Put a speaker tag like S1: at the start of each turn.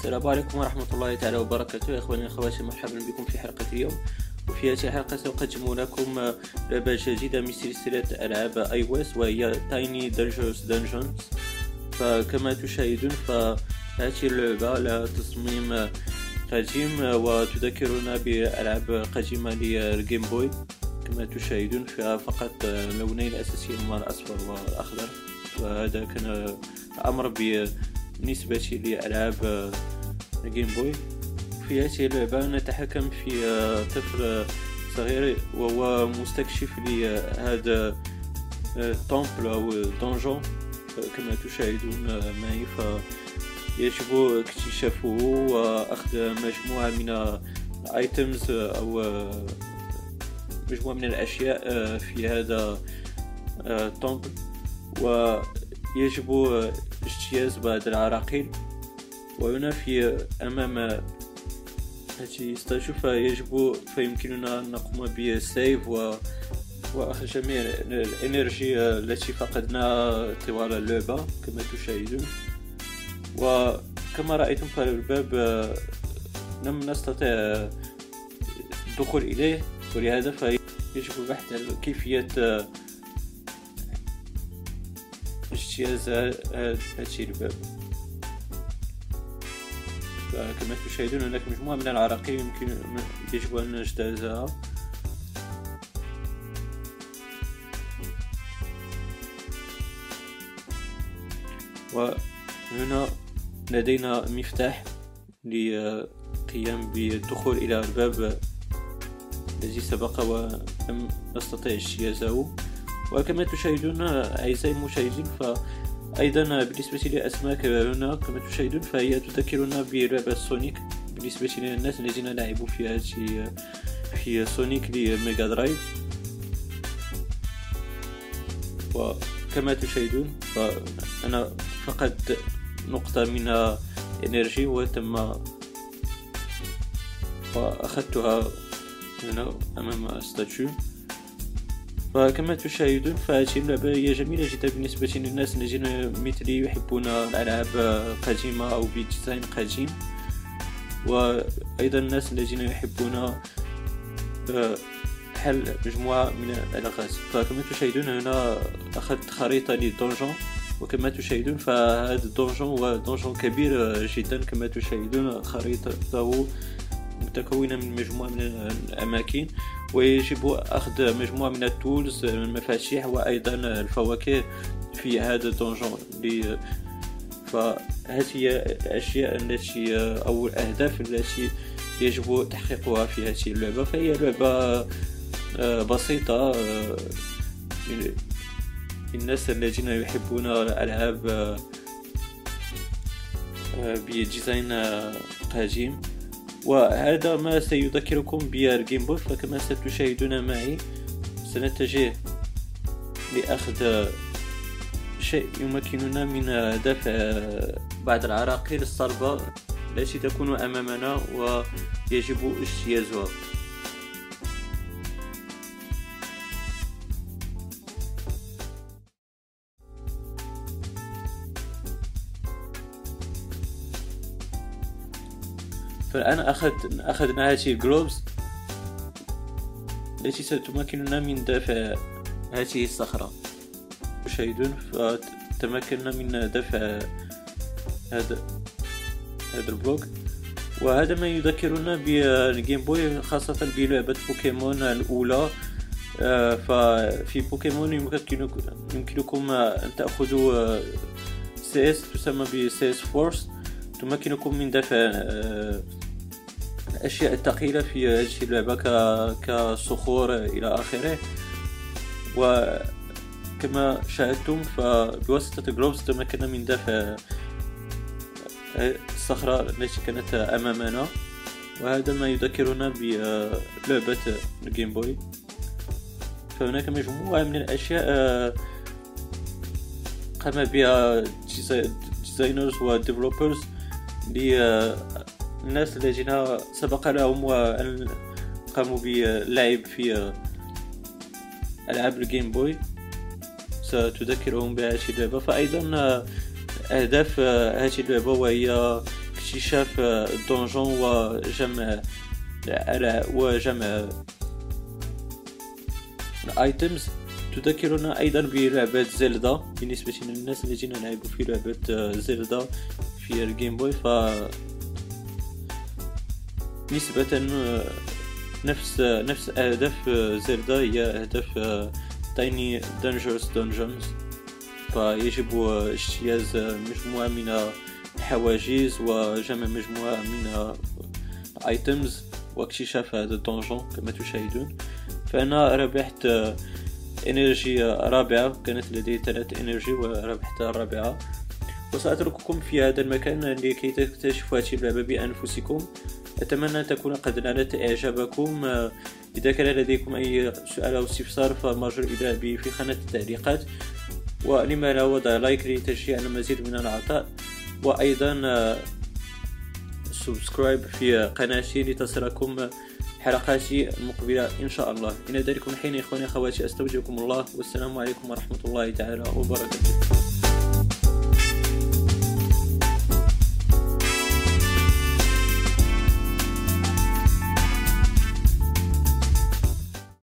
S1: السلام عليكم ورحمة الله تعالى وبركاته. إخواني وأخواتي مرحبا بكم في حلقة اليوم. وفي هذه الحلقة سأقدم لكم لعبة جديدة من سلسلة ألعاب iOS وهي Tiny Dangerous Dungeons فكما تشاهدون فهذه اللعبة لها تصميم قديم وتذكرنا بألعاب قديمة لل Game Boy كما تشاهدون فيها فقط لونين أساسيين هما الأصفر والأخضر وهذا كان أمر بالنسبة لألعاب ال Game Boy في هذه اللعبة نتحكم في طفل صغير وهو مستكشف لهذا ال temple أو dungeon كما تشاهدون معي. فيجب اكتشافه وأخذ مجموعة من ال items أو مجموعة من الأشياء في هذا ال temple ويجب اجتياز بعض العراقيل. وهنا في أمام هذه statue فيجب فيمكننا أن نقوم ب save و وأخذ جميع ال energy التي فقدناها طوال اللعبة كما تشاهدون. وكما رأيتم فالباب لم نستطع الدخول إليه ولهذا فيجب بحث كيفية اجتياز هذه الباب. فكما تشاهدون هناك مجموعة من العراقيل يمكن يجب أن نجتازها. وهنا لدينا مفتاح للقيام بالدخول إلى الباب الذي سبق ولم نستطيع اجتيازه وكما تشاهدون أعزائي المشاهدين فأيضا بالنسبة لأسماك هنا كما تشاهدون فهي تذكرنا بلعبة Sonic. بالنسبة للناس الذين لعبوا في في Sonic ل Mega Drive. وكما تشاهدون فأنا فقدت نقطة من energy وتم وأخذتها هنا أمام statue فكما تشاهدون فهذه اللعبة هي جميلة جدا بالنسبة للناس الذين مثلي يحبون الألعاب قديمة أو ب design قديم. وأيضا الناس الذين يحبون حل مجموعة من الألغاز. فكما تشاهدون هنا أخذت خريطة للدونجون وكما تشاهدون فهذا الدونجون هو دونجون كبير جدا. كما تشاهدون خريطته متكونة من مجموعة من الأماكن. ويجب أخذ مجموعة من التولز المفاتيح وأيضا الفواكه في هذا الدونجون. فهذه هي الأشياء التي أو الأهداف التي يجب تحقيقها في هذه اللعبة. فهي لعبة آه، بسيطة للناس آه، الذين يحبون الألعاب آه، ب design قديم. وهذا ما سيذكركم بال Game Boy فكما ستشاهدون معي سنتجه لأخذ شيء يمكننا من دفع بعض العراقيل الصلبة التي تكون أمامنا ويجب اجتيازها. فالآن أخذ أخذنا هذه الجلوبز التي ستمكننا من دفع هذه الصخرة. تشاهدون فتمكنا من دفع هذا هذا ال block. وهذا ما يذكرنا بال Game Boy خاصة بلعبة بوكيمون الأولى. آه، ففي بوكيمون يمكنكم أن تأخذوا CS تسمى ب CS Force تمكنكم من دفع الأشياء الثقيلة في هذه اللعبة كصخور إلى آخره. وكما شاهدتم فبواسطة gloves تمكنا من دفع الصخرة التي كانت أمامنا. وهذا ما يذكرنا بلعبة ال Game Boy فهناك مجموعة من الأشياء قام بها designers و developers للناس الذين سبق لهم وأن قاموا باللعب في ألعاب ال Game Boy ستذكرهم بهذه اللعبة. فأيضا أهداف هذه اللعبة وهي اكتشاف ال dungeon وجمع وجمع ال items تذكرنا أيضا بلعبة Zelda بالنسبة للناس الذين لعبوا في لعبة Zelda في ال Game Boy ف نسبة نفس نفس أهداف Zelda هي أهداف Tiny Dangerous Dungeons فيجب اجتياز مجموعة من الحواجز وجمع مجموعة من ال items واكتشاف هذا ال dungeon كما تشاهدون. فأنا ربحت energy رابعة. كانت لدي ثلاث energy وربحت الرابعة. وسأترككم في هذا المكان لكي تكتشفوا هذه اللعبة بأنفسكم. أتمنى أن تكون قد نالت إعجابكم. إذا كان لديكم أي سؤال أو استفسار فمرجو الإيداع به في خانة التعليقات. ولما لا وضع like لتشجيع المزيد من العطاء وأيضا subscribe في قناتي لتصلكم حلقاتي المقبلة إن شاء الله. إلى ذلك الحين إخواني أخواتي أستودعكم الله. والسلام عليكم ورحمة الله تعالى وبركاته.